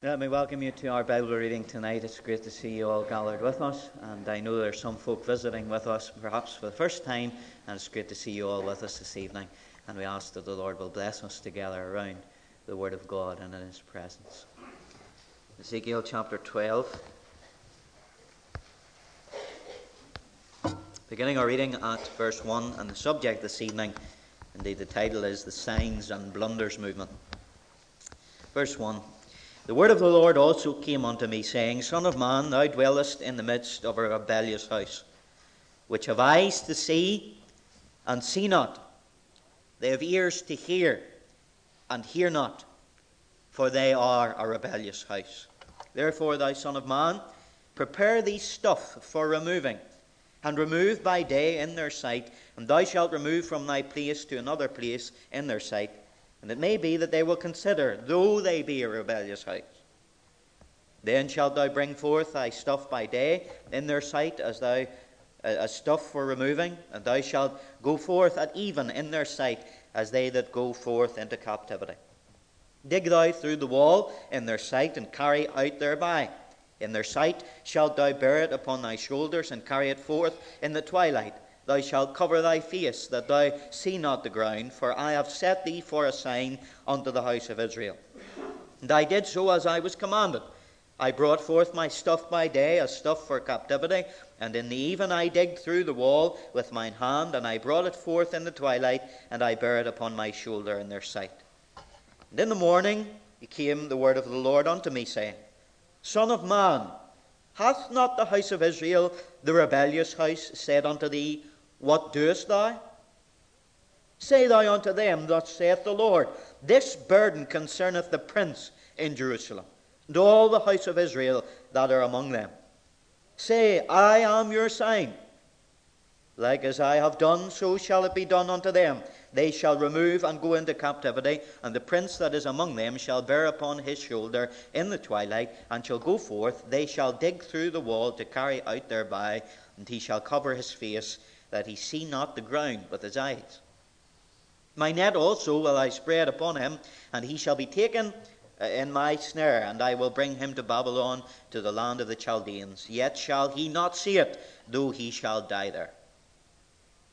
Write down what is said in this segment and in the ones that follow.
Let me welcome you to our Bible reading tonight. It's great to see you all gathered with us, and I know there's some folk visiting with us perhaps for the first time, and it's great to see you all with us this evening. And we ask that the Lord will bless us together around the Word of God and in His presence. Ezekiel chapter 12. Beginning our reading at verse 1, and the subject this evening, indeed the title is The Signs and Blunders Movement. Verse 1. The word of the Lord also came unto me, saying, Son of man, thou dwellest in the midst of a rebellious house, which have eyes to see and see not. They have ears to hear and hear not, for they are a rebellious house. Therefore, thou son of man, prepare thee stuff for removing, and remove by day in their sight, and thou shalt remove from thy place to another place in their sight and it may be that they will consider, though they be a rebellious house. Then shalt thou bring forth thy stuff by day in their sight as thou as stuff for removing, and thou shalt go forth at even in their sight as they that go forth into captivity. Dig thou through the wall in their sight, and carry out thereby. In their sight shalt thou bear it upon thy shoulders, and carry it forth in the twilight Thou shalt cover thy face, that thou see not the ground, for I have set thee for a sign unto the house of Israel. And I did so as I was commanded. I brought forth my stuff by day as stuff for captivity, and in the even I digged through the wall with mine hand, and I brought it forth in the twilight, and I bare it upon my shoulder in their sight. And in the morning came the word of the Lord unto me, saying, Son of man, hath not the house of Israel, the rebellious house, said unto thee, what doest thou? Say thou unto them, Thus saith the Lord, This burden concerneth the prince in Jerusalem, and all the house of Israel that are among them. Say, I am your sign. Like as I have done, so shall it be done unto them. They shall remove and go into captivity, and the prince that is among them shall bear upon his shoulder in the twilight, and shall go forth. They shall dig through the wall to carry out thereby, and he shall cover his face that he see not the ground with his eyes. My net also will I spread upon him, and he shall be taken uh, in my snare, and I will bring him to Babylon, to the land of the Chaldeans. Yet shall he not see it, though he shall die there.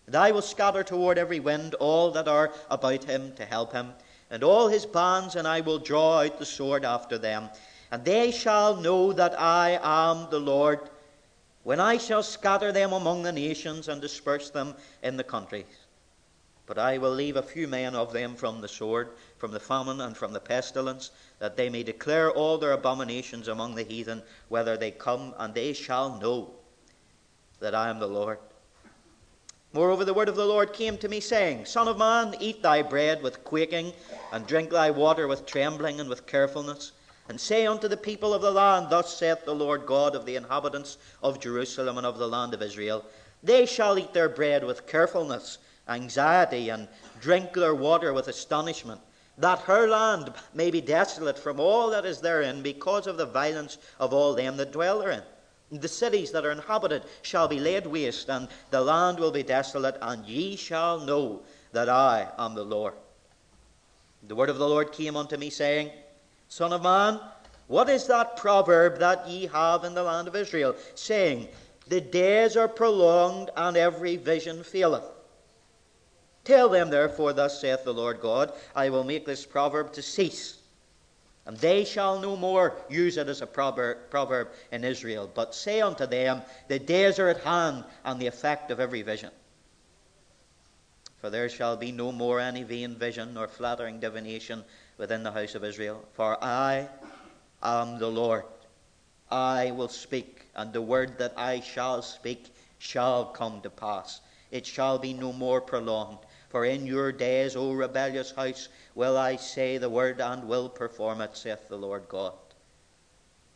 And I will scatter toward every wind all that are about him to help him, and all his bands, and I will draw out the sword after them. And they shall know that I am the Lord when I shall scatter them among the nations and disperse them in the countries. But I will leave a few men of them from the sword, from the famine, and from the pestilence, that they may declare all their abominations among the heathen, whether they come, and they shall know that I am the Lord. Moreover, the word of the Lord came to me, saying, Son of man, eat thy bread with quaking, and drink thy water with trembling and with carefulness and say unto the people of the land, Thus saith the Lord God of the inhabitants of Jerusalem and of the land of Israel They shall eat their bread with carefulness, anxiety, and drink their water with astonishment, that her land may be desolate from all that is therein, because of the violence of all them that dwell therein. The cities that are inhabited shall be laid waste, and the land will be desolate, and ye shall know that I am the Lord. The word of the Lord came unto me, saying, Son of man, what is that proverb that ye have in the land of Israel, saying, The days are prolonged, and every vision faileth? Tell them, therefore, thus saith the Lord God, I will make this proverb to cease, and they shall no more use it as a proverb, in Israel, but say unto them, The days are at hand, and the effect of every vision. For there shall be no more any vain vision nor flattering divination within the house of Israel. For I am the Lord. I will speak, and the word that I shall speak shall come to pass. It shall be no more prolonged. For in your days, O rebellious house, will I say the word and will perform it, saith the Lord God.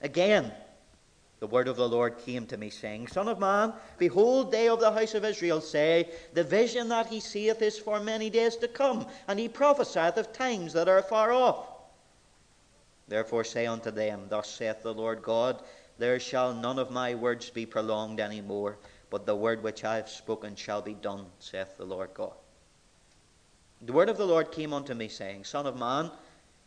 Again, the word of the Lord came to me, saying, Son of man, behold, they of the house of Israel say, The vision that he seeth is for many days to come, and he prophesieth of times that are far off. Therefore say unto them, Thus saith the Lord God, There shall none of my words be prolonged any more, but the word which I have spoken shall be done, saith the Lord God. The word of the Lord came unto me, saying, Son of man,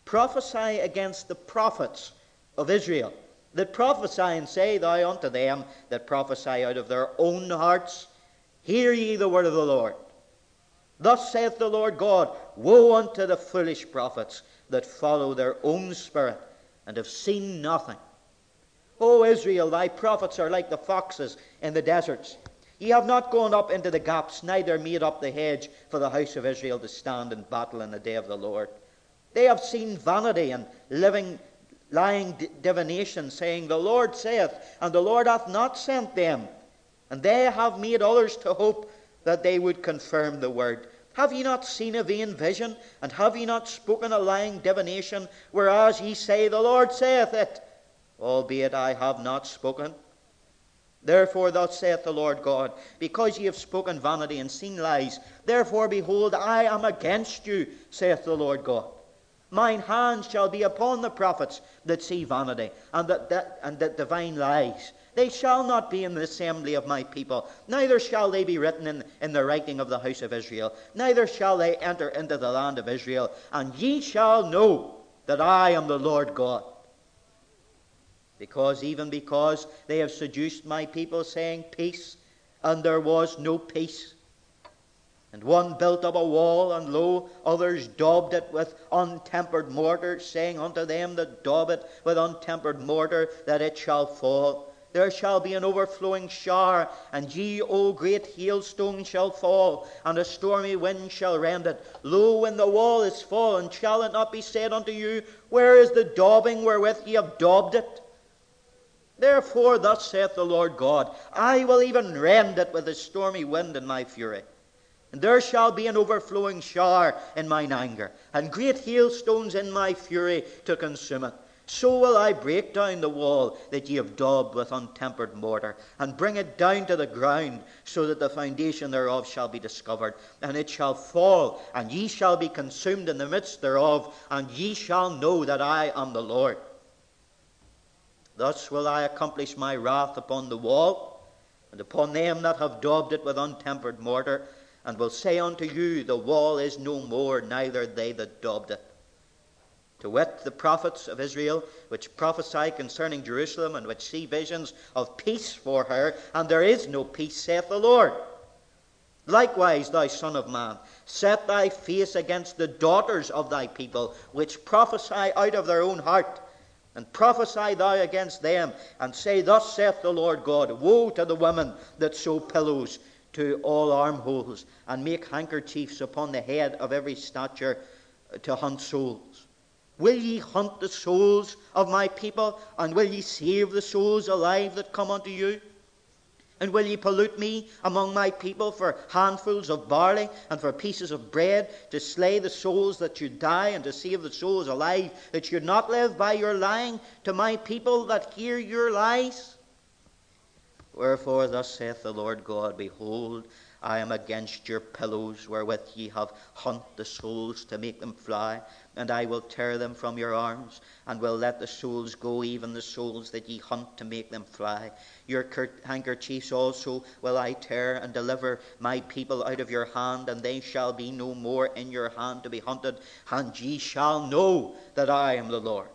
prophesy against the prophets of Israel, that prophesy and say thou unto them that prophesy out of their own hearts, Hear ye the word of the Lord. Thus saith the Lord God Woe unto the foolish prophets that follow their own spirit and have seen nothing. O Israel, thy prophets are like the foxes in the deserts. Ye have not gone up into the gaps, neither made up the hedge for the house of Israel to stand in battle in the day of the Lord. They have seen vanity and living lying divination, saying, The Lord saith, and the Lord hath not sent them. And they have made others to hope that they would confirm the word. Have ye not seen a vain vision? And have ye not spoken a lying divination? Whereas ye say, The Lord saith it, albeit I have not spoken. Therefore, thus saith the Lord God, because ye have spoken vanity and seen lies, therefore, behold, I am against you, saith the Lord God. Mine hand shall be upon the prophets that see vanity and that, that, and that divine lies. They shall not be in the assembly of my people, neither shall they be written in, in the writing of the house of Israel, neither shall they enter into the land of Israel. And ye shall know that I am the Lord God. Because even because they have seduced my people, saying peace, and there was no peace. And one built up a wall, and lo, others daubed it with untempered mortar, saying unto them that daub it with untempered mortar, that it shall fall there shall be an overflowing shower, and ye, O great hailstone, shall fall, and a stormy wind shall rend it. Lo, when the wall is fallen, shall it not be said unto you, Where is the daubing wherewith ye have daubed it? Therefore, thus saith the Lord God, I will even rend it with a stormy wind in my fury. And there shall be an overflowing shower in mine anger, and great hailstones in my fury to consume it. So will I break down the wall that ye have daubed with untempered mortar, and bring it down to the ground, so that the foundation thereof shall be discovered. And it shall fall, and ye shall be consumed in the midst thereof, and ye shall know that I am the Lord. Thus will I accomplish my wrath upon the wall, and upon them that have daubed it with untempered mortar, and will say unto you, The wall is no more, neither they that daubed it to wit, the prophets of Israel, which prophesy concerning Jerusalem, and which see visions of peace for her, and there is no peace, saith the Lord. Likewise, thou son of man, set thy face against the daughters of thy people, which prophesy out of their own heart. And prophesy thou against them, and say, Thus saith the Lord God Woe to the women that sew pillows to all armholes, and make handkerchiefs upon the head of every stature to hunt souls. Will ye hunt the souls of my people, and will ye save the souls alive that come unto you? And will ye pollute me among my people for handfuls of barley and for pieces of bread, to slay the souls that should die, and to save the souls alive that should not live by your lying to my people that hear your lies? Wherefore, thus saith the Lord God Behold, I am against your pillows wherewith ye have hunt the souls to make them fly, and I will tear them from your arms, and will let the souls go, even the souls that ye hunt to make them fly. Your handkerchiefs also will I tear, and deliver my people out of your hand, and they shall be no more in your hand to be hunted, and ye shall know that I am the Lord.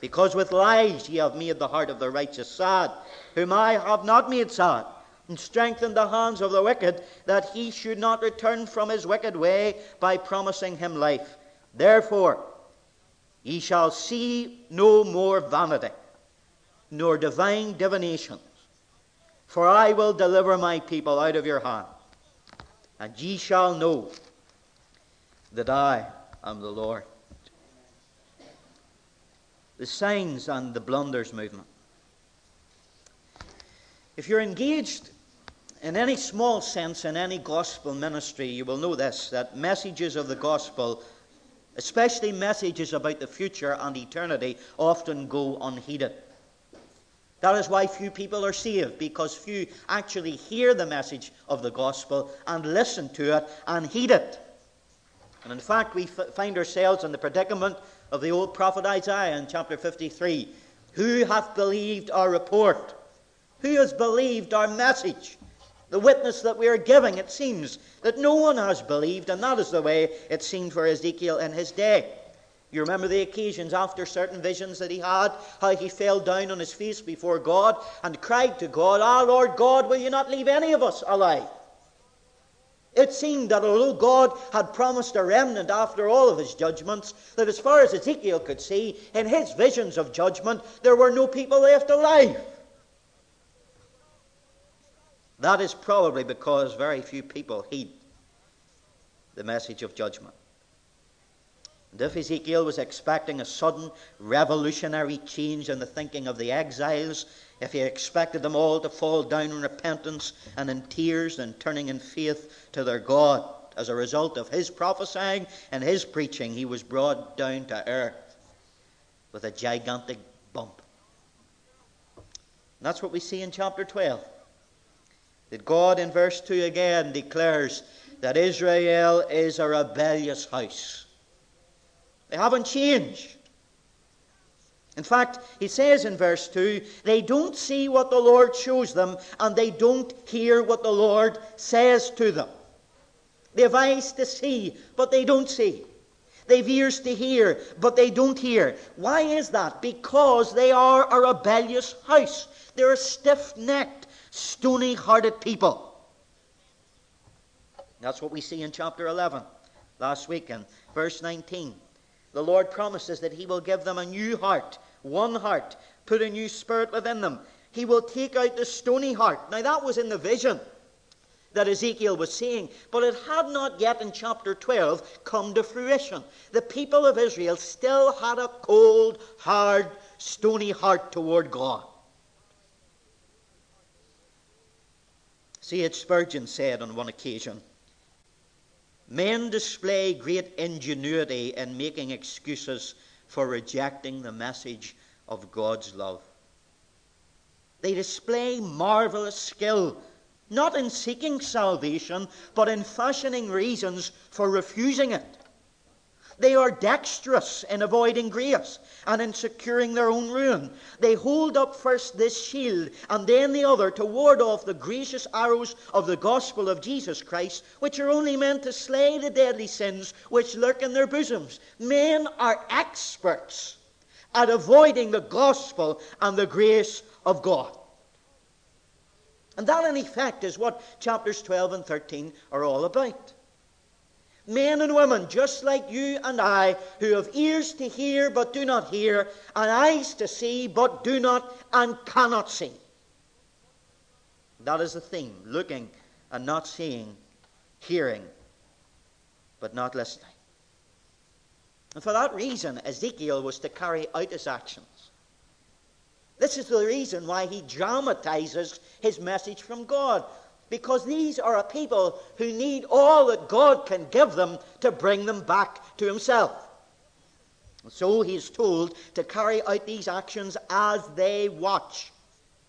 Because with lies ye have made the heart of the righteous sad, whom I have not made sad and strengthened the hands of the wicked, that he should not return from his wicked way by promising him life. Therefore, ye shall see no more vanity, nor divine divinations, for I will deliver my people out of your hand, and ye shall know that I am the Lord. The signs and the blunders movement. If you're engaged in any small sense in any gospel ministry, you will know this that messages of the gospel, especially messages about the future and eternity, often go unheeded. That is why few people are saved, because few actually hear the message of the gospel and listen to it and heed it. And in fact, we f- find ourselves in the predicament of the old prophet Isaiah in chapter 53. Who hath believed our report? Who has believed our message? the witness that we are giving, it seems that no one has believed, and that is the way it seemed for Ezekiel in his day. You remember the occasions after certain visions that he had, how he fell down on his face before God and cried to God, Ah, Lord God, will you not leave any of us alive? It seemed that although God had promised a remnant after all of his judgments, that as far as Ezekiel could see, in his visions of judgment, there were no people left alive. That is probably because very few people heed the message of judgment. And if Ezekiel was expecting a sudden revolutionary change in the thinking of the exiles, if he expected them all to fall down in repentance and in tears and turning in faith to their God, as a result of his prophesying and his preaching, he was brought down to earth with a gigantic bump. And that's what we see in chapter 12. That God, in verse 2 again, declares that Israel is a rebellious house. They haven't changed. In fact, he says in verse 2 they don't see what the Lord shows them, and they don't hear what the Lord says to them. They have eyes to see, but they don't see. They've ears to hear, but they don't hear. Why is that? Because they are a rebellious house. They're a stiff necked, stony hearted people. That's what we see in chapter 11 last week in verse 19. The Lord promises that He will give them a new heart, one heart, put a new spirit within them. He will take out the stony heart. Now, that was in the vision that Ezekiel was seeing, but it had not yet in chapter 12 come to fruition. The people of Israel still had a cold, hard, stony heart toward God. See, C.H. Spurgeon said on one occasion, Men display great ingenuity in making excuses for rejecting the message of God's love. They display marvelous skill, not in seeking salvation, but in fashioning reasons for refusing it. They are dexterous in avoiding grace and in securing their own ruin. They hold up first this shield and then the other to ward off the gracious arrows of the gospel of Jesus Christ, which are only meant to slay the deadly sins which lurk in their bosoms. Men are experts at avoiding the gospel and the grace of God. And that, in effect, is what chapters 12 and 13 are all about men and women just like you and I, who have ears to hear but do not hear, and eyes to see but do not and cannot see. That is the theme looking and not seeing, hearing but not listening. And for that reason, Ezekiel was to carry out his actions. This is the reason why he dramatizes his message from God because these are a people who need all that God can give them to bring them back to Himself. So he's told to carry out these actions as they watch.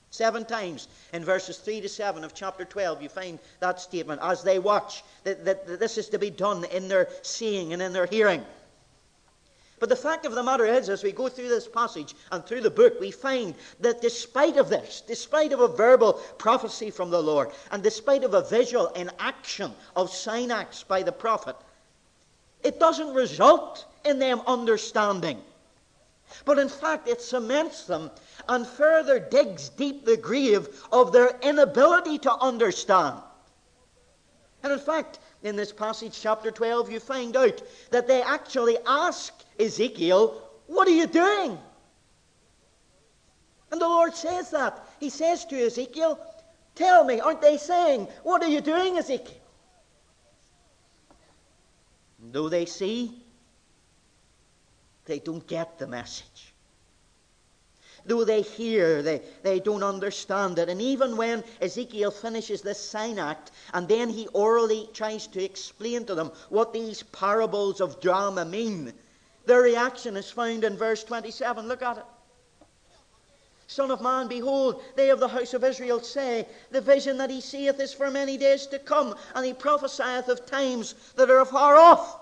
Seven times in verses 3 to 7 of chapter 12, you find that statement as they watch. That, that, that this is to be done in their seeing and in their hearing. But the fact of the matter is, as we go through this passage and through the book, we find that despite of this, despite of a verbal prophecy from the Lord, and despite of a visual in action of sign acts by the prophet, it doesn't result in them understanding. But in fact, it cements them and further digs deep the grave of their inability to understand. And in fact, in this passage, chapter 12, you find out that they actually ask Ezekiel, What are you doing? And the Lord says that. He says to Ezekiel, Tell me, aren't they saying, What are you doing, Ezekiel? though they see, they don't get the message. Though they hear, they, they don't understand it. And even when Ezekiel finishes this sign act, and then he orally tries to explain to them what these parables of drama mean, their reaction is found in verse 27. Look at it. Son of man, behold, they of the house of Israel say, The vision that he seeth is for many days to come, and he prophesieth of times that are far off.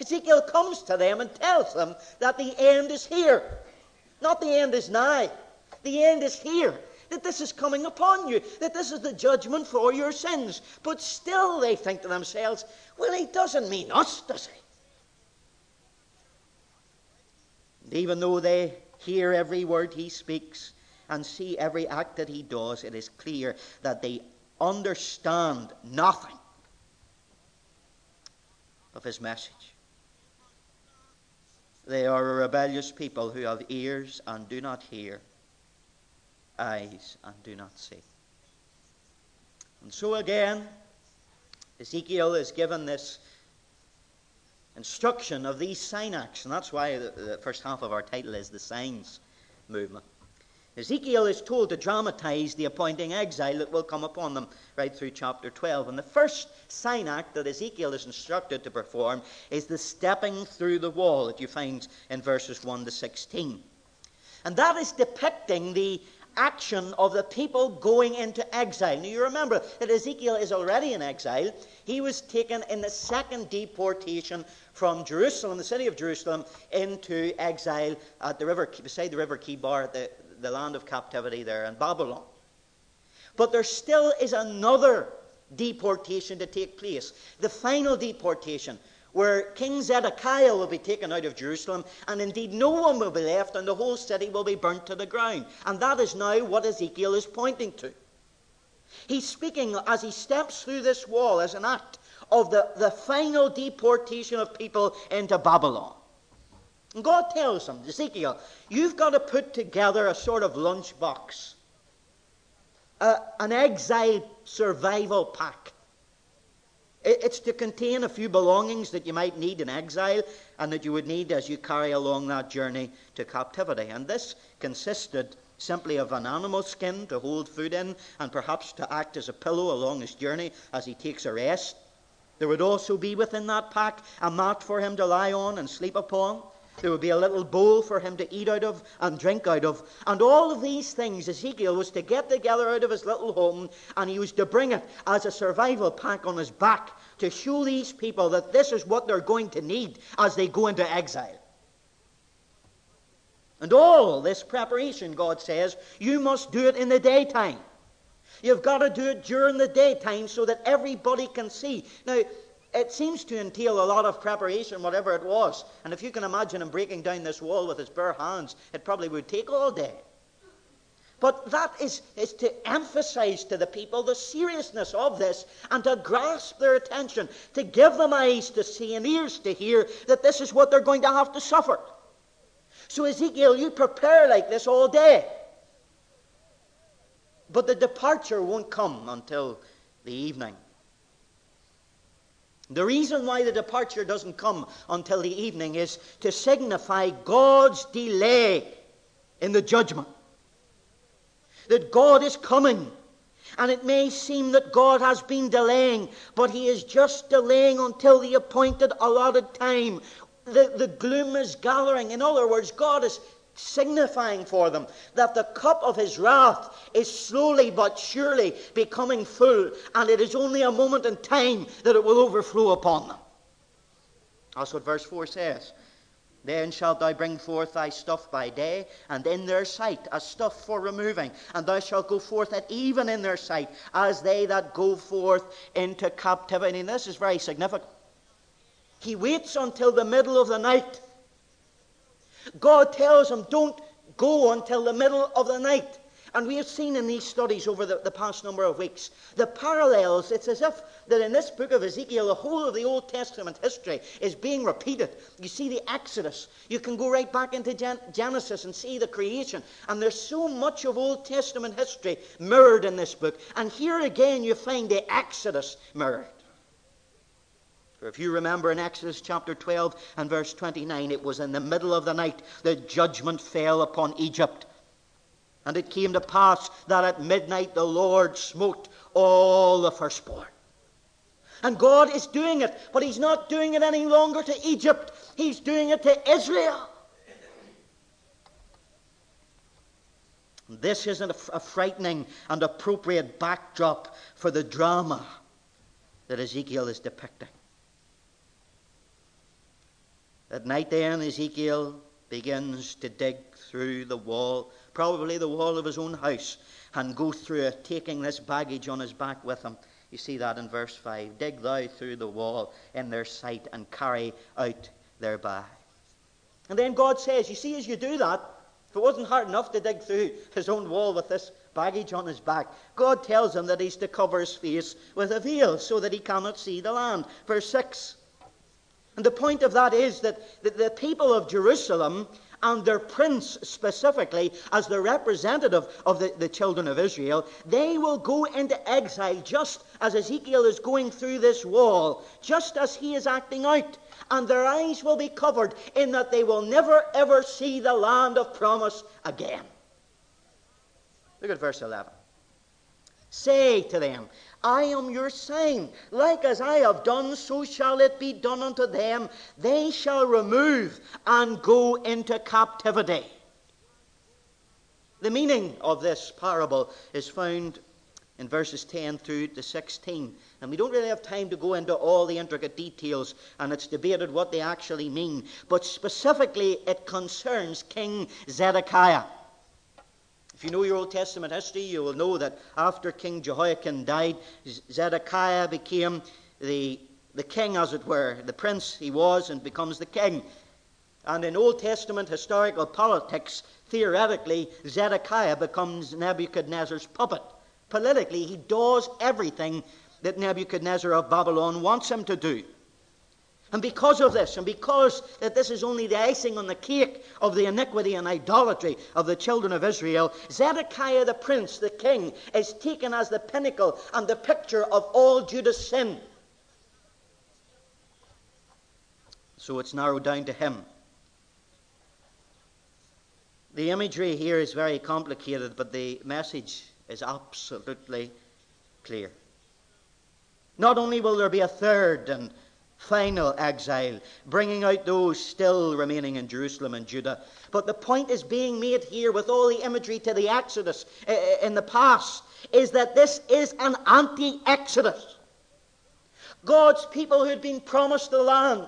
Ezekiel comes to them and tells them that the end is here. Not the end is nigh. The end is here. That this is coming upon you. That this is the judgment for your sins. But still they think to themselves, well, he doesn't mean us, does he? And even though they hear every word he speaks and see every act that he does, it is clear that they understand nothing of his message. They are a rebellious people who have ears and do not hear, eyes and do not see. And so again, Ezekiel is given this instruction of these sign acts, and that's why the, the first half of our title is the signs movement. Ezekiel is told to dramatize the appointing exile that will come upon them right through chapter 12. And the first sign act that Ezekiel is instructed to perform is the stepping through the wall that you find in verses 1 to 16. And that is depicting the action of the people going into exile. Now you remember that Ezekiel is already in exile. He was taken in the second deportation from Jerusalem, the city of Jerusalem, into exile at the river, beside the river Chebar, at the, the land of captivity there in Babylon. But there still is another deportation to take place, the final deportation, where King Zedekiah will be taken out of Jerusalem, and indeed no one will be left, and the whole city will be burnt to the ground. And that is now what Ezekiel is pointing to. He's speaking as he steps through this wall as an act of the, the final deportation of people into Babylon. And God tells him, Ezekiel, you've got to put together a sort of lunchbox, an exile survival pack. It's to contain a few belongings that you might need in exile and that you would need as you carry along that journey to captivity. And this consisted simply of an animal skin to hold food in and perhaps to act as a pillow along his journey as he takes a rest. There would also be within that pack a mat for him to lie on and sleep upon. There would be a little bowl for him to eat out of and drink out of. And all of these things Ezekiel was to get together out of his little home and he was to bring it as a survival pack on his back to show these people that this is what they're going to need as they go into exile. And all this preparation, God says, you must do it in the daytime. You've got to do it during the daytime so that everybody can see. Now, it seems to entail a lot of preparation, whatever it was. And if you can imagine him breaking down this wall with his bare hands, it probably would take all day. But that is, is to emphasize to the people the seriousness of this and to grasp their attention, to give them eyes to see and ears to hear that this is what they're going to have to suffer. So, Ezekiel, you prepare like this all day. But the departure won't come until the evening. The reason why the departure doesn't come until the evening is to signify God's delay in the judgment. That God is coming. And it may seem that God has been delaying, but He is just delaying until the appointed allotted time. The, the gloom is gathering. In other words, God is signifying for them that the cup of his wrath is slowly but surely becoming full, and it is only a moment in time that it will overflow upon them. That's what verse 4 says. Then shalt thou bring forth thy stuff by day, and in their sight a stuff for removing, and thou shalt go forth at even in their sight, as they that go forth into captivity. And this is very significant. He waits until the middle of the night God tells him, don't go until the middle of the night. And we have seen in these studies over the, the, past number of weeks the parallels. It's as if that in this book of Ezekiel, the whole of the Old Testament history is being repeated. You see the Exodus. You can go right back into Gen- Genesis and see the creation. And there's so much of Old Testament history mirrored in this book. And here again, you find the Exodus mirrored. For if you remember in Exodus chapter 12 and verse 29, it was in the middle of the night that judgment fell upon Egypt. And it came to pass that at midnight the Lord smote all the firstborn. And God is doing it, but He's not doing it any longer to Egypt, He's doing it to Israel. This isn't a frightening and appropriate backdrop for the drama that Ezekiel is depicting. At night, then, Ezekiel begins to dig through the wall, probably the wall of his own house, and go through it, taking this baggage on his back with him. You see that in verse 5. Dig thou through the wall in their sight and carry out their bag. And then God says, You see, as you do that, if it wasn't hard enough to dig through his own wall with this baggage on his back, God tells him that he's to cover his face with a veil so that he cannot see the land. Verse 6. And the point of that is that the people of Jerusalem and their prince specifically, as the representative of the, the children of Israel, they will go into exile just as Ezekiel is going through this wall, just as he is acting out. And their eyes will be covered in that they will never ever see the land of promise again. Look at verse 11. Say to them, I am your sign. Like as I have done, so shall it be done unto them. They shall remove and go into captivity. The meaning of this parable is found in verses 10 through to 16. And we don't really have time to go into all the intricate details, and it's debated what they actually mean. But specifically, it concerns King Zedekiah. If you know your Old Testament history, you will know that after King Jehoiakim died, Zedekiah became the, the king, as it were. The prince he was and becomes the king. And in Old Testament historical politics, theoretically, Zedekiah becomes Nebuchadnezzar's puppet. Politically, he does everything that Nebuchadnezzar of Babylon wants him to do. And because of this, and because that this is only the icing on the cake of the iniquity and idolatry of the children of Israel, Zedekiah the prince, the king, is taken as the pinnacle and the picture of all Judah's sin. So it's narrowed down to him. The imagery here is very complicated, but the message is absolutely clear. Not only will there be a third and final exile, bringing out those still remaining in Jerusalem and Judah. But the point is being made here with all the imagery to the Exodus eh, eh, in the past is that this is an anti Exodus. God's people who had been promised the land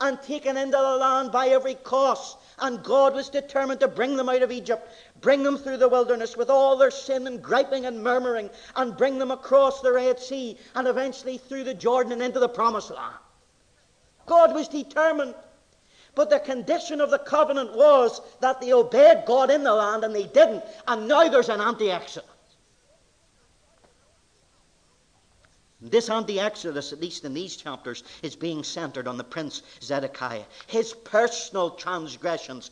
and taken into the land by every cost. And God was determined to bring them out of Egypt, bring them through the wilderness with all their sin and griping and murmuring, and bring them across the Red Sea and eventually through the Jordan and into the promised land. God was determined. But the condition of the covenant was that they obeyed God in the land and they didn't. And now there's an anti exodus. This anti exodus, at least in these chapters, is being centered on the prince Zedekiah. His personal transgressions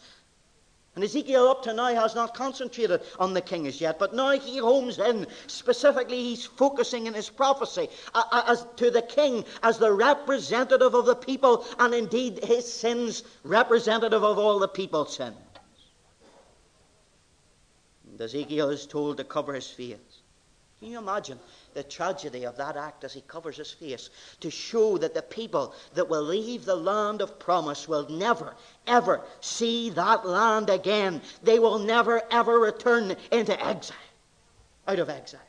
and Ezekiel up to now has not concentrated on the king as yet, but now he homes in. Specifically, he's focusing in his prophecy as to the king as the representative of the people, and indeed his sins representative of all the people's sins. And Ezekiel is told to cover his face. Can you imagine the tragedy of that act as he covers his face to show that the people that will leave the land of promise will never, ever see that land again. They will never, ever return into exile, out of exile.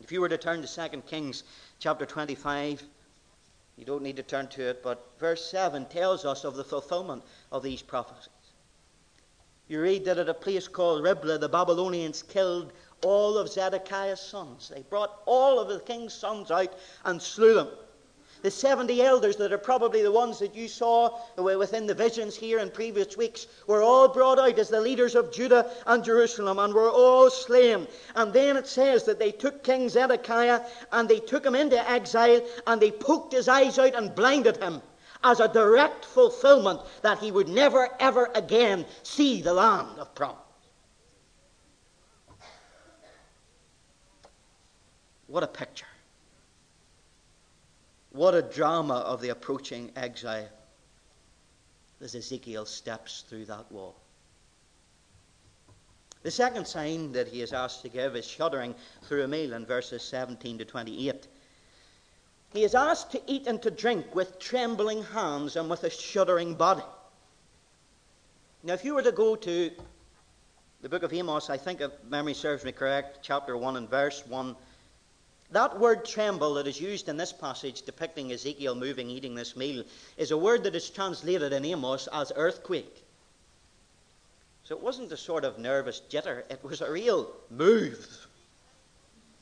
If you were to turn to 2 Kings chapter 25, you don't need to turn to it, but verse 7 tells us of the fulfillment of these prophecies. You read that at a place called Riblah, the Babylonians killed all of Zedekiah's sons. They brought all of the king's sons out and slew them. The 70 elders that are probably the ones that you saw within the visions here in previous weeks were all brought out as the leaders of Judah and Jerusalem and were all slain. And then it says that they took King Zedekiah and they took him into exile and they poked his eyes out and blinded him as a direct fulfillment that he would never ever again see the land of promise. What a picture. What a drama of the approaching exile as Ezekiel steps through that wall. The second sign that he is asked to give is shuddering through a meal in verses 17 to 28. He is asked to eat and to drink with trembling hands and with a shuddering body. Now, if you were to go to the book of Amos, I think if memory serves me correct, chapter 1 and verse 1, that word tremble that is used in this passage depicting Ezekiel moving, eating this meal, is a word that is translated in Amos as earthquake. So it wasn't a sort of nervous jitter, it was a real move.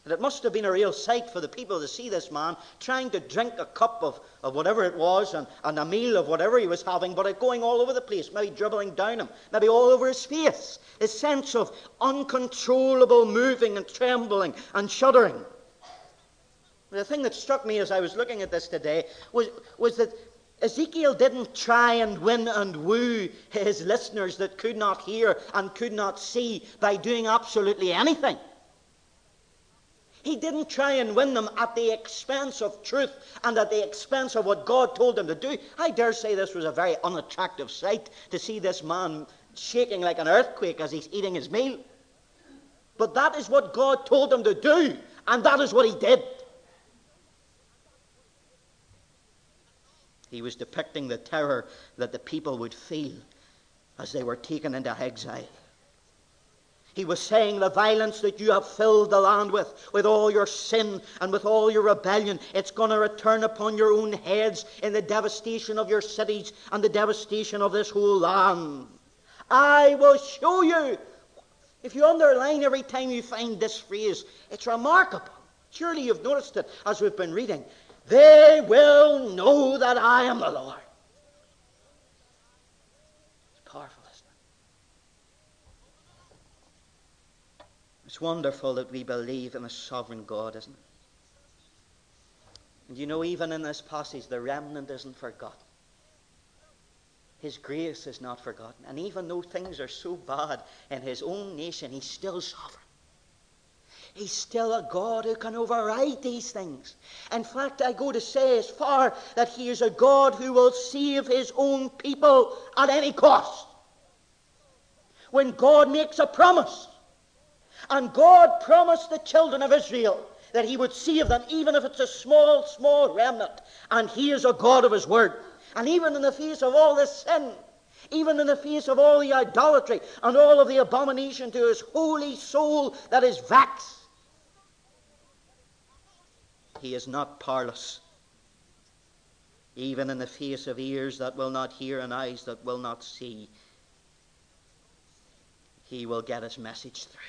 And it must have been a real sight for the people to see this man trying to drink a cup of, of whatever it was and, and a meal of whatever he was having, but it going all over the place, maybe dribbling down him, maybe all over his face. His sense of uncontrollable moving and trembling and shuddering. The thing that struck me as I was looking at this today was, was that Ezekiel didn't try and win and woo his listeners that could not hear and could not see by doing absolutely anything. He didn't try and win them at the expense of truth and at the expense of what God told him to do. I dare say this was a very unattractive sight to see this man shaking like an earthquake as he's eating his meal. But that is what God told him to do, and that is what he did. He was depicting the terror that the people would feel as they were taken into exile. He was saying the violence that you have filled the land with, with all your sin and with all your rebellion, it's going to return upon your own heads in the devastation of your cities and the devastation of this whole land. I will show you. If you underline every time you find this phrase, it's remarkable. Surely you've noticed it as we've been reading. They will know that I am the Lord. It's powerful, isn't it? It's wonderful that we believe in a sovereign God, isn't it? And you know, even in this passage, the remnant isn't forgotten. His grace is not forgotten. And even though things are so bad in his own nation, he's still sovereign. He's still a God who can override these things. In fact, I go to say as far that He is a God who will save His own people at any cost. When God makes a promise, and God promised the children of Israel that He would save them, even if it's a small, small remnant, and He is a God of His word. And even in the face of all this sin, even in the face of all the idolatry and all of the abomination to his holy soul that is vexed, he is not powerless. Even in the face of ears that will not hear and eyes that will not see, he will get his message through.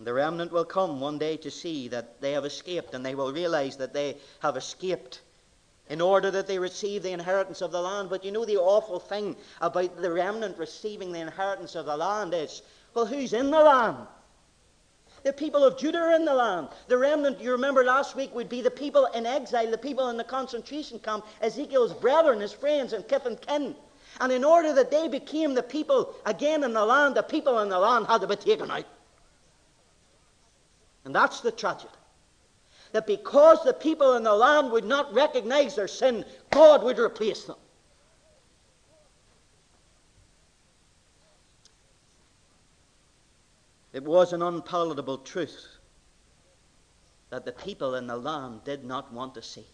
The remnant will come one day to see that they have escaped, and they will realize that they have escaped in order that they receive the inheritance of the land. But you know the awful thing about the remnant receiving the inheritance of the land is well, who's in the land? The people of Judah are in the land. The remnant, you remember last week, would be the people in exile, the people in the concentration camp, Ezekiel's brethren, his friends, and kith and kin. And in order that they became the people again in the land, the people in the land had to be taken out. And that's the tragedy. That because the people in the land would not recognize their sin, God would replace them. It was an unpalatable truth that the people in the land did not want to see.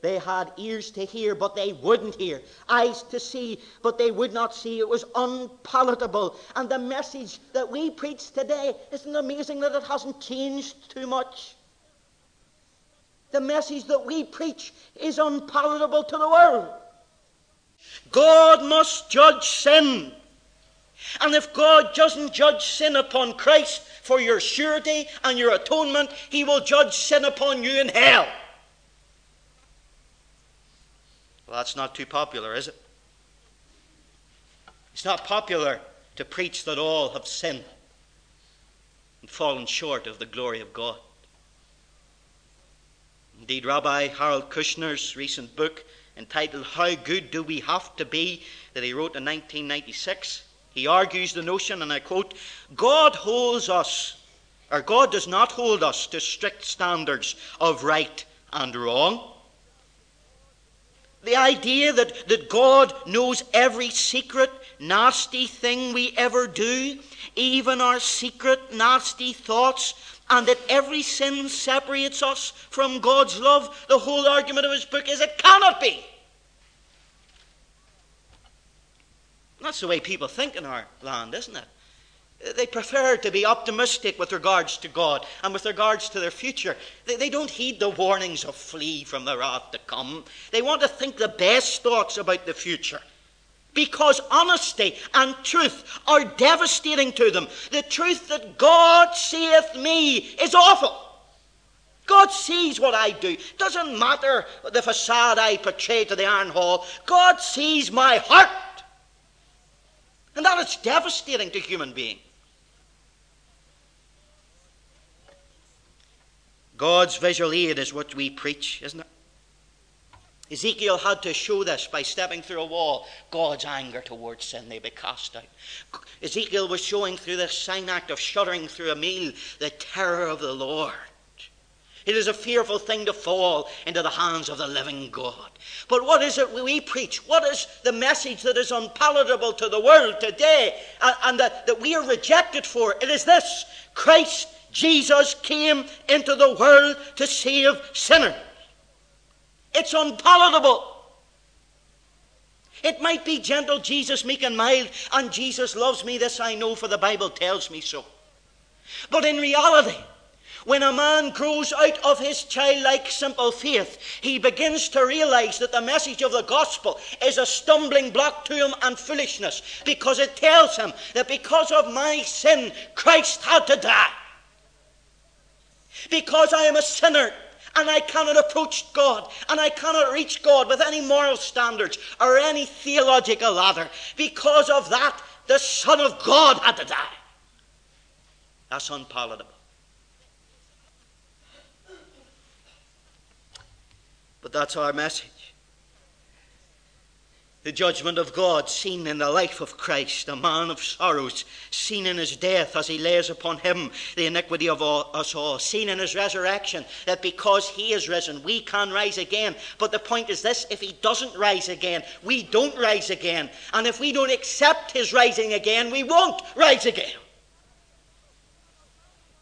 They had ears to hear, but they wouldn't hear. Eyes to see, but they would not see. It was unpalatable. And the message that we preach today, isn't amazing that it hasn't changed too much? The message that we preach is unpalatable to the world. God must judge sin. And if God doesn't judge sin upon Christ for your surety and your atonement, he will judge sin upon you in hell. Well, that's not too popular, is it? It's not popular to preach that all have sinned and fallen short of the glory of God. Indeed, Rabbi Harold Kushner's recent book entitled How Good Do We Have to Be, that he wrote in 1996, he argues the notion, and I quote God holds us, or God does not hold us to strict standards of right and wrong. The idea that, that God knows every secret, nasty thing we ever do, even our secret, nasty thoughts, and that every sin separates us from God's love, the whole argument of his book is it cannot be. That's the way people think in our land, isn't it? They prefer to be optimistic with regards to God and with regards to their future. They, they, don't heed the warnings of flee from the wrath to come. They want to think the best thoughts about the future. because honesty and truth are devastating to them. The truth that God seeth me is awful. God sees what I do. Doesn't matter the facade I portray to the iron hall. God sees my heart. And that is devastating to human beings. God's visual aid is what we preach, isn't it? Ezekiel had to show this by stepping through a wall. God's anger towards sin, they be cast out. Ezekiel was showing through this sign act of shuddering through a meal the terror of the Lord. It is a fearful thing to fall into the hands of the living God. But what is it we preach? What is the message that is unpalatable to the world today and that, that we are rejected for? It is this Christ Jesus came into the world to save sinners. It's unpalatable. It might be gentle, Jesus, meek and mild, and Jesus loves me. This I know, for the Bible tells me so. But in reality, when a man grows out of his childlike simple faith, he begins to realize that the message of the gospel is a stumbling block to him and foolishness because it tells him that because of my sin, Christ had to die. Because I am a sinner and I cannot approach God and I cannot reach God with any moral standards or any theological ladder. Because of that, the Son of God had to die. That's unpalatable. But that's our message. The judgment of God seen in the life of Christ, a man of sorrows, seen in his death as he lays upon him the iniquity of all, us all, seen in his resurrection, that because he is risen, we can rise again. But the point is this if he doesn't rise again, we don't rise again. And if we don't accept his rising again, we won't rise again.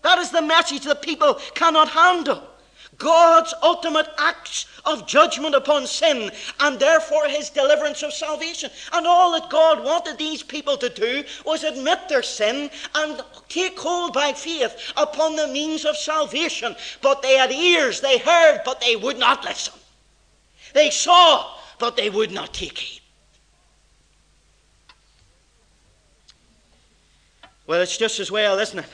That is the message that people cannot handle. God's ultimate acts of judgment upon sin and therefore his deliverance of salvation. And all that God wanted these people to do was admit their sin and take hold by faith upon the means of salvation. But they had ears, they heard, but they would not listen. They saw, but they would not take heed. Well, it's just as well, isn't it?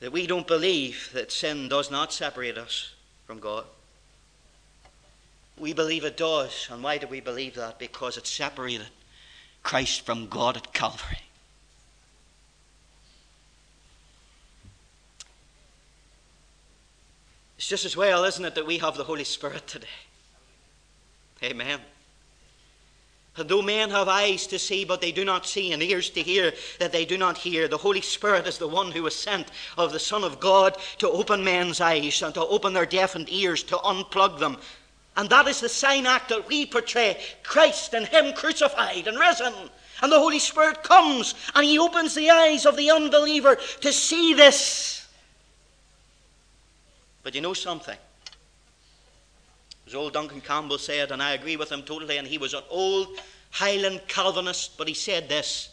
That we don't believe that sin does not separate us from God. We believe it does. And why do we believe that? Because it separated Christ from God at Calvary. It's just as well, isn't it, that we have the Holy Spirit today? Amen. Though men have eyes to see, but they do not see, and ears to hear, that they do not hear, the Holy Spirit is the one who was sent of the Son of God to open men's eyes and to open their deafened ears, to unplug them. And that is the sign act that we portray Christ and Him crucified and risen. And the Holy Spirit comes and He opens the eyes of the unbeliever to see this. But you know something? As old Duncan Campbell said, and I agree with him totally, and he was an old Highland Calvinist, but he said this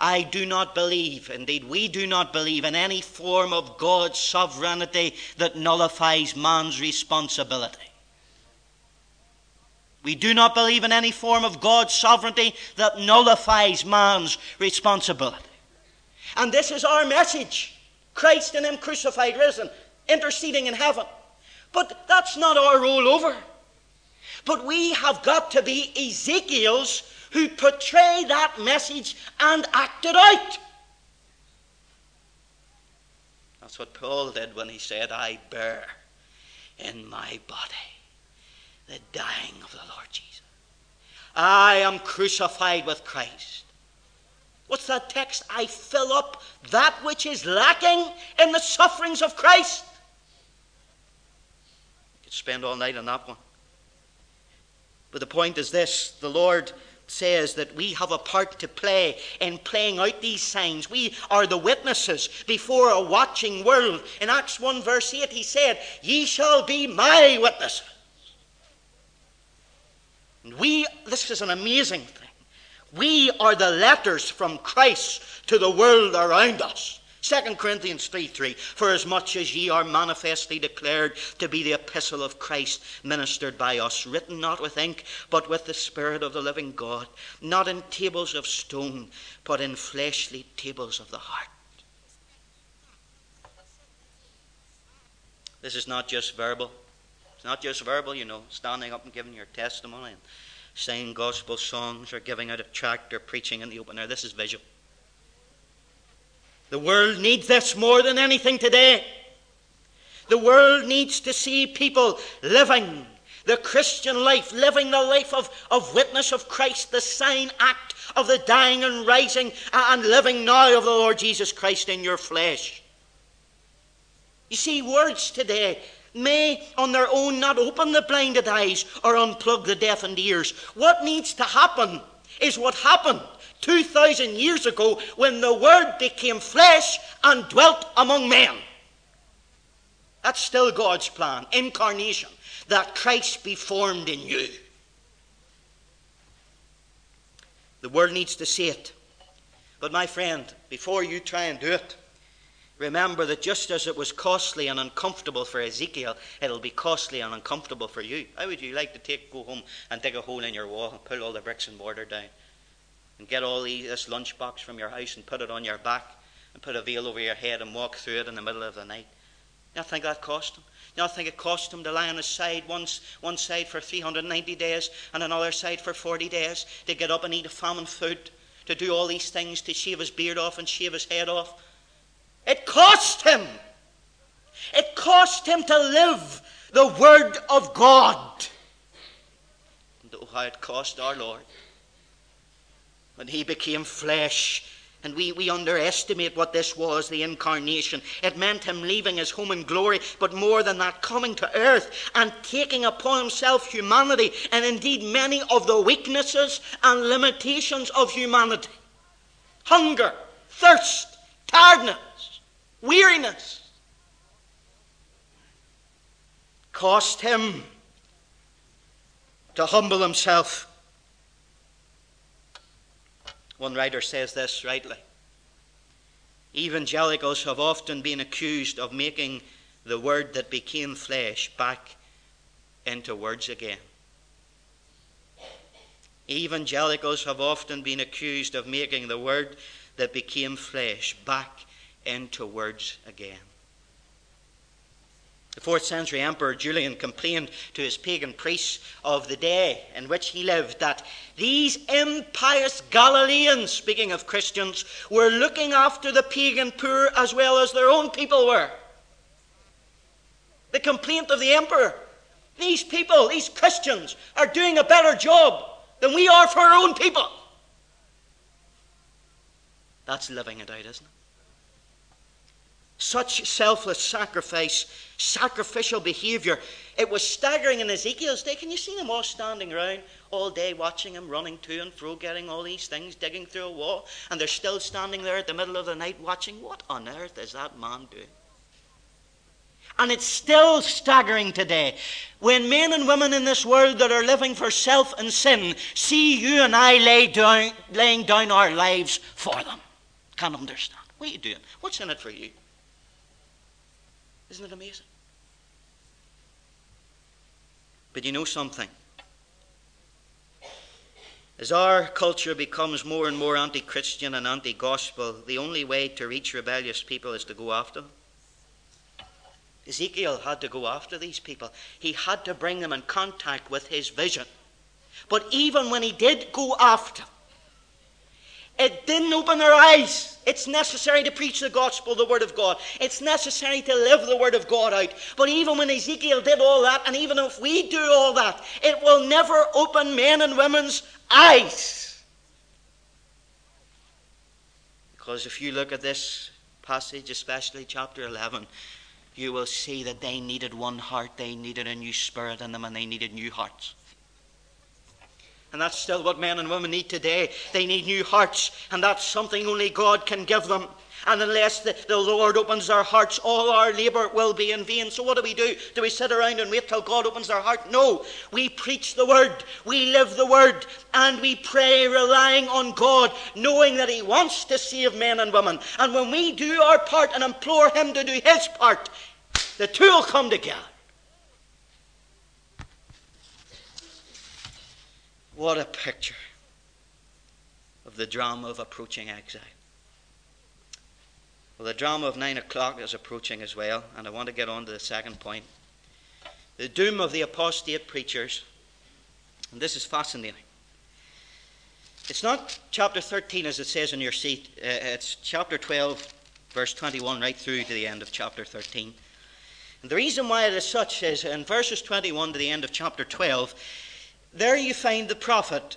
I do not believe, indeed, we do not believe in any form of God's sovereignty that nullifies man's responsibility. We do not believe in any form of God's sovereignty that nullifies man's responsibility. And this is our message Christ in Him crucified, risen, interceding in heaven. But that's not our role over. But we have got to be Ezekiel's who portray that message and act it out. That's what Paul did when he said, I bear in my body the dying of the Lord Jesus. I am crucified with Christ. What's that text? I fill up that which is lacking in the sufferings of Christ. You could spend all night on that one. But the point is this the Lord says that we have a part to play in playing out these signs. We are the witnesses before a watching world. In Acts 1, verse 8, he said, Ye shall be my witnesses. And we, this is an amazing thing. We are the letters from Christ to the world around us. 2 Corinthians 3 3 For as much as ye are manifestly declared to be the epistle of Christ ministered by us, written not with ink, but with the Spirit of the living God, not in tables of stone, but in fleshly tables of the heart. This is not just verbal. It's not just verbal, you know, standing up and giving your testimony and singing gospel songs or giving out a tract or preaching in the open air. This is visual. The world needs this more than anything today. The world needs to see people living the Christian life, living the life of, of witness of Christ, the sign act of the dying and rising and living now of the Lord Jesus Christ in your flesh. You see, words today may on their own not open the blinded eyes or unplug the deafened ears. What needs to happen is what happened 2,000 years ago when the Word became flesh and dwelt among men. That's still God's plan, incarnation, that Christ be formed in you. The world needs to see it. But, my friend, before you try and do it, remember that just as it was costly and uncomfortable for Ezekiel, it'll be costly and uncomfortable for you. How would you like to take, go home and dig a hole in your wall and pull all the bricks and mortar down? And get all this lunchbox from your house and put it on your back and put a veil over your head and walk through it in the middle of the night. You think that cost him? You think it cost him to lie on his side once, one side for 390 days and another side for 40 days to get up and eat a famine food, to do all these things, to shave his beard off and shave his head off? It cost him. It cost him to live the Word of God. And oh, how it cost our Lord when he became flesh. And we, we underestimate what this was, the incarnation. It meant him leaving his home in glory, but more than that, coming to earth and taking upon himself humanity, and indeed many of the weaknesses and limitations of humanity hunger, thirst, tiredness, weariness. Cost him to humble himself one writer says this rightly. Evangelicals have often been accused of making the word that became flesh back into words again. Evangelicals have often been accused of making the word that became flesh back into words again. The fourth century emperor Julian complained to his pagan priests of the day in which he lived that these impious Galileans, speaking of Christians, were looking after the pagan poor as well as their own people were. The complaint of the emperor these people, these Christians, are doing a better job than we are for our own people. That's living it out, isn't it? Such selfless sacrifice, sacrificial behavior. It was staggering in Ezekiel's day. Can you see them all standing around all day watching him, running to and fro, getting all these things, digging through a wall, and they're still standing there at the middle of the night watching? What on earth is that man doing? And it's still staggering today when men and women in this world that are living for self and sin see you and I lay down, laying down our lives for them. Can't understand. What are you doing? What's in it for you? Isn't it amazing? But you know something? As our culture becomes more and more anti Christian and anti gospel, the only way to reach rebellious people is to go after them. Ezekiel had to go after these people, he had to bring them in contact with his vision. But even when he did go after them, it didn't open their eyes. It's necessary to preach the gospel, the word of God. It's necessary to live the word of God out. But even when Ezekiel did all that, and even if we do all that, it will never open men and women's eyes. Because if you look at this passage, especially chapter 11, you will see that they needed one heart, they needed a new spirit in them, and they needed new hearts. And that's still what men and women need today. They need new hearts, and that's something only God can give them. And unless the, the Lord opens our hearts, all our labor will be in vain. So, what do we do? Do we sit around and wait till God opens our heart? No. We preach the Word, we live the Word, and we pray relying on God, knowing that He wants to save men and women. And when we do our part and implore Him to do His part, the two will come together. What a picture of the drama of approaching exile. Well, the drama of nine o'clock is approaching as well, and I want to get on to the second point. The doom of the apostate preachers. And this is fascinating. It's not chapter 13 as it says in your seat, uh, it's chapter 12, verse 21, right through to the end of chapter 13. And the reason why it is such is in verses 21 to the end of chapter 12, there you find the prophet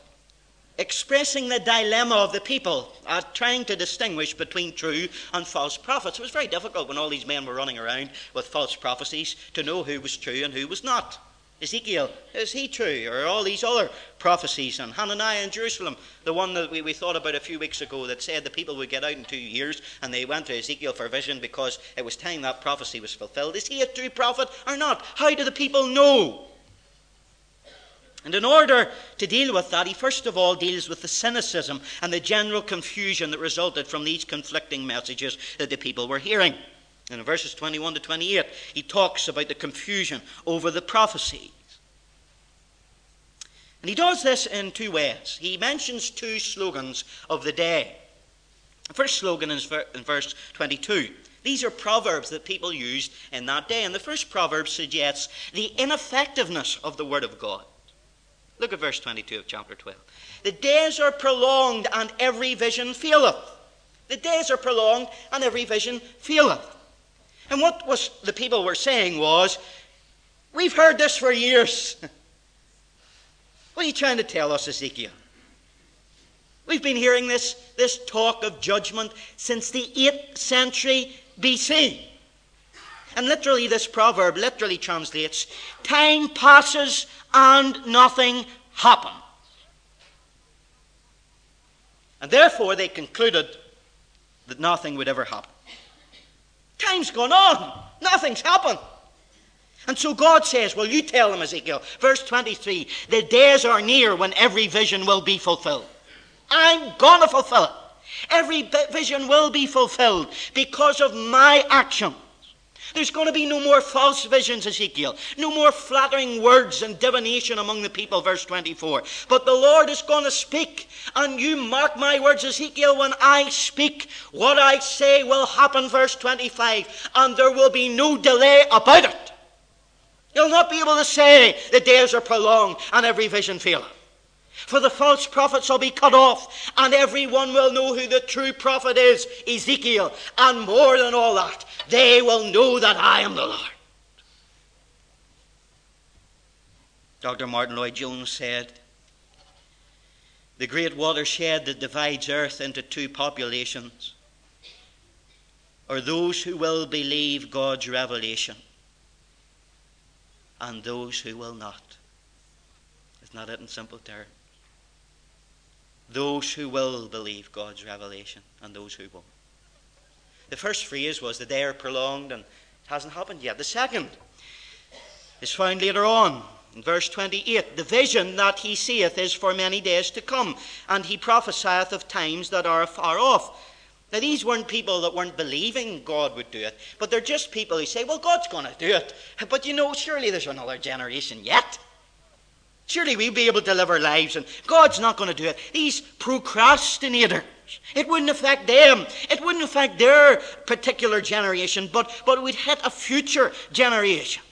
expressing the dilemma of the people, uh, trying to distinguish between true and false prophets. It was very difficult when all these men were running around with false prophecies to know who was true and who was not. Ezekiel, is he true? Or all these other prophecies? And Hananiah in Jerusalem, the one that we, we thought about a few weeks ago that said the people would get out in two years, and they went to Ezekiel for vision because it was time that prophecy was fulfilled. Is he a true prophet or not? How do the people know? And in order to deal with that, he first of all deals with the cynicism and the general confusion that resulted from these conflicting messages that the people were hearing. And in verses 21 to 28, he talks about the confusion over the prophecies. And he does this in two ways. He mentions two slogans of the day. The first slogan is in verse 22. These are proverbs that people used in that day. And the first proverb suggests the ineffectiveness of the Word of God. Look at verse 22 of chapter 12. The days are prolonged, and every vision faileth. The days are prolonged, and every vision faileth. And what was the people were saying was, We've heard this for years. what are you trying to tell us, Ezekiel? We've been hearing this, this talk of judgment since the 8th century BC. And literally, this proverb literally translates time passes and nothing happens. And therefore, they concluded that nothing would ever happen. Time's gone on, nothing's happened. And so God says, Well, you tell them, Ezekiel, verse 23 the days are near when every vision will be fulfilled. I'm going to fulfill it. Every vision will be fulfilled because of my action. There's going to be no more false visions, Ezekiel. No more flattering words and divination among the people, verse 24. But the Lord is going to speak. And you mark my words, Ezekiel, when I speak, what I say will happen, verse 25. And there will be no delay about it. You'll not be able to say the days are prolonged and every vision faileth. For the false prophets shall be cut off, and every one will know who the true prophet is, Ezekiel. And more than all that, they will know that I am the Lord. Dr. Martyn Lloyd-Jones said, The great watershed that divides earth into two populations are those who will believe God's revelation and those who will not. Isn't that it in simple terms? Those who will believe God's revelation and those who won't. The first phrase was the day are prolonged and it hasn't happened yet. The second is found later on in verse 28. The vision that he seeth is for many days to come, and he prophesieth of times that are afar off. Now, these weren't people that weren't believing God would do it, but they're just people who say, well, God's going to do it. But you know, surely there's another generation yet. Surely we'll be able to live our lives, and God's not going to do it. These it wouldn't affect them. It wouldn't affect their particular generation, but, but we'd hit a future generation.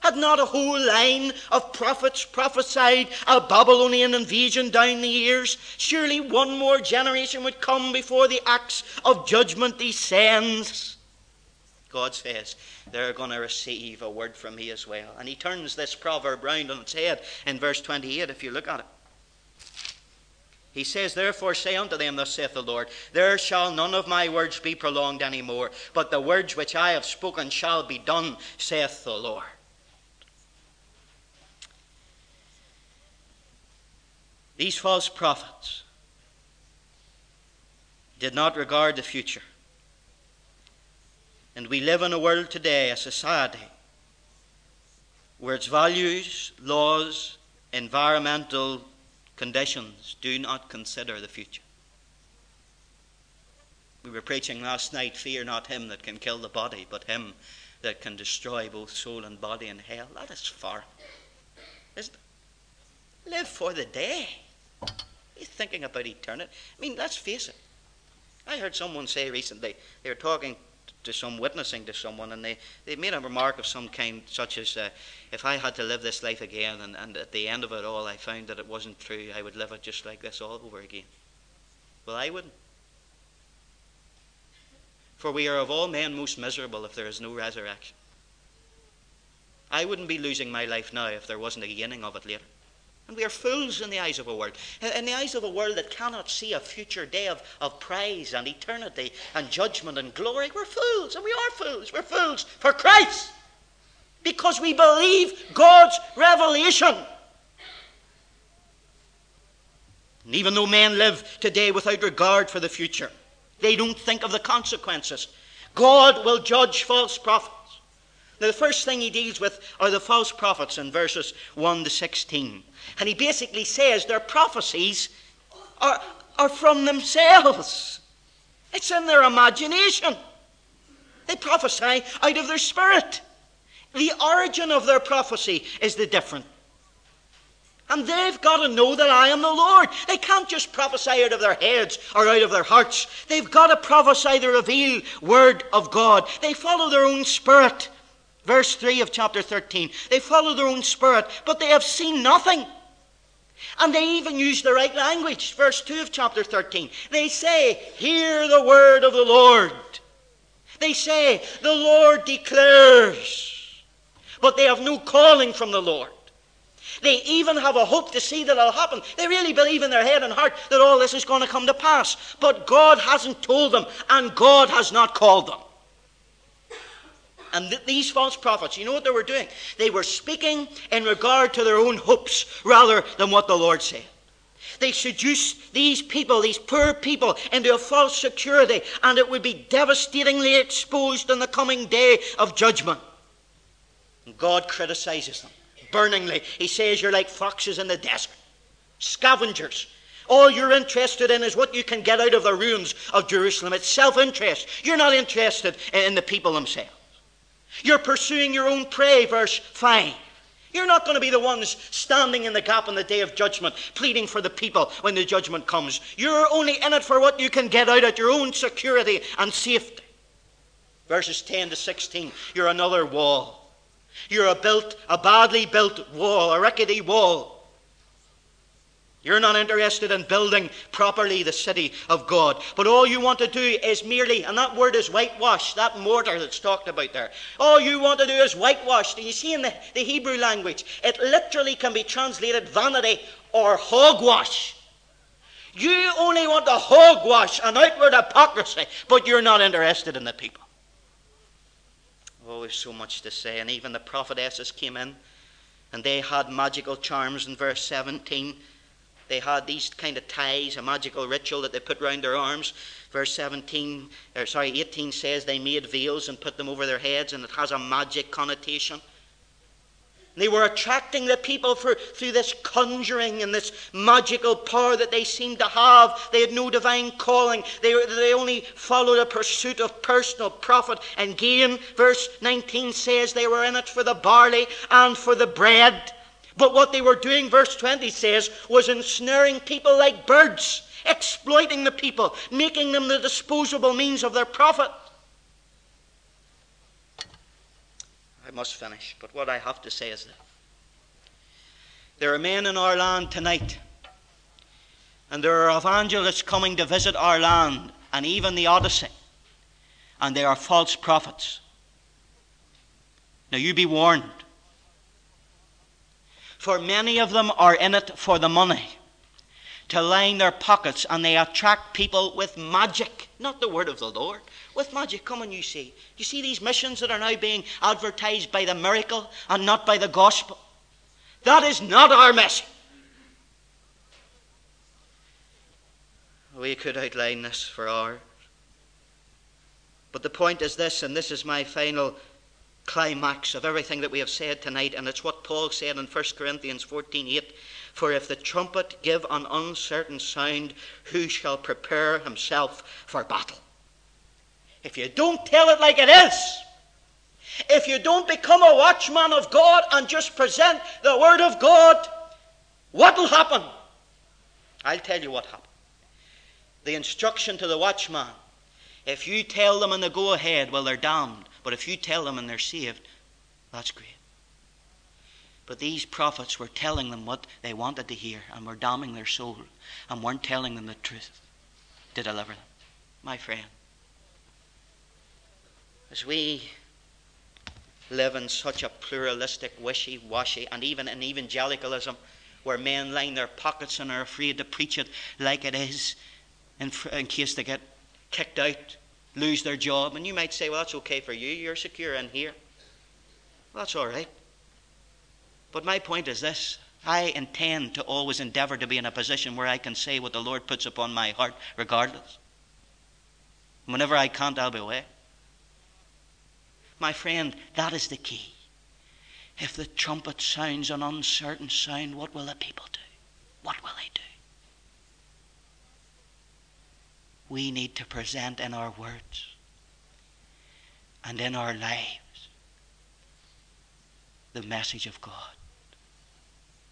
Had not a whole line of prophets prophesied a Babylonian invasion down the years? Surely one more generation would come before the axe of judgment descends. God says, they're going to receive a word from me as well. And he turns this proverb round on its head in verse 28, if you look at it. He says, Therefore say unto them, Thus saith the Lord, There shall none of my words be prolonged any more, but the words which I have spoken shall be done, saith the Lord. These false prophets did not regard the future. And we live in a world today, a society, where its values, laws, environmental conditions do not consider the future. We were preaching last night fear not him that can kill the body, but him that can destroy both soul and body in hell. That is far. Isn't it? Live for the day. He's thinking about eternity. I mean, let's face it. I heard someone say recently, they were talking to some, witnessing to someone, and they, they made a remark of some kind, such as, uh, if I had to live this life again, and, and at the end of it all I found that it wasn't true, I would live it just like this all over again. Well, I wouldn't. For we are of all men most miserable if there is no resurrection. I wouldn't be losing my life now if there wasn't a beginning of it later. And we are fools in the eyes of a world. In the eyes of a world that cannot see a future day of, of praise and eternity and judgment and glory. We're fools, and we are fools. We're fools for Christ. Because we believe God's revelation. And even though men live today without regard for the future, they don't think of the consequences. God will judge false prophets. Now, the first thing he deals with are the false prophets in verses 1 to 16. And he basically says their prophecies are, are from themselves, it's in their imagination. They prophesy out of their spirit. The origin of their prophecy is the different. And they've got to know that I am the Lord. They can't just prophesy out of their heads or out of their hearts. They've got to prophesy the revealed word of God. They follow their own spirit. Verse 3 of chapter 13. They follow their own spirit, but they have seen nothing. And they even use the right language. Verse 2 of chapter 13. They say, Hear the word of the Lord. They say, The Lord declares. But they have no calling from the Lord. They even have a hope to see that it'll happen. They really believe in their head and heart that all this is going to come to pass. But God hasn't told them, and God has not called them. And th- these false prophets, you know what they were doing? They were speaking in regard to their own hopes rather than what the Lord said. They seduced these people, these poor people, into a false security, and it would be devastatingly exposed in the coming day of judgment. And God criticizes them burningly. He says you're like foxes in the desert, scavengers. All you're interested in is what you can get out of the ruins of Jerusalem. It's self interest. You're not interested in the people themselves. You're pursuing your own prey, verse 5. You're not going to be the ones standing in the gap on the day of judgment, pleading for the people when the judgment comes. You're only in it for what you can get out at your own security and safety. Verses 10 to 16. You're another wall. You're a built, a badly built wall, a rickety wall. You're not interested in building properly the city of God. But all you want to do is merely, and that word is whitewash, that mortar that's talked about there. All you want to do is whitewash. Do you see in the, the Hebrew language? It literally can be translated vanity or hogwash. You only want the hogwash, an outward hypocrisy, but you're not interested in the people. Oh, there's so much to say. And even the prophetesses came in, and they had magical charms in verse 17 they had these kind of ties, a magical ritual that they put round their arms. Verse 17, or sorry, 18 says they made veils and put them over their heads, and it has a magic connotation. They were attracting the people for, through this conjuring and this magical power that they seemed to have. They had no divine calling. They, they only followed a pursuit of personal profit and gain. Verse 19 says they were in it for the barley and for the bread. But what they were doing, verse 20 says, was ensnaring people like birds, exploiting the people, making them the disposable means of their profit. I must finish, but what I have to say is that there are men in our land tonight, and there are evangelists coming to visit our land, and even the Odyssey, and they are false prophets. Now, you be warned. For many of them are in it for the money, to line their pockets, and they attract people with magic, not the word of the Lord. With magic, come and you see. You see these missions that are now being advertised by the miracle and not by the gospel? That is not our message. We could outline this for hours. But the point is this, and this is my final climax of everything that we have said tonight, and it's what Paul said in 1 Corinthians 14:8. For if the trumpet give an uncertain sound, who shall prepare himself for battle? If you don't tell it like it is, if you don't become a watchman of God and just present the Word of God, what will happen? I'll tell you what happened. The instruction to the watchman if you tell them and they go ahead, well, they're damned. But if you tell them and they're saved, that's great. But these prophets were telling them what they wanted to hear and were damning their soul and weren't telling them the truth to deliver them. My friend, as we live in such a pluralistic, wishy washy, and even in evangelicalism, where men line their pockets and are afraid to preach it like it is in, in case they get kicked out, lose their job. And you might say, well, that's okay for you. You're secure in here. Well, that's all right. But my point is this I intend to always endeavor to be in a position where I can say what the Lord puts upon my heart, regardless. Whenever I can't, I'll be away. My friend, that is the key. If the trumpet sounds an uncertain sound, what will the people do? What will they do? We need to present in our words and in our lives the message of God.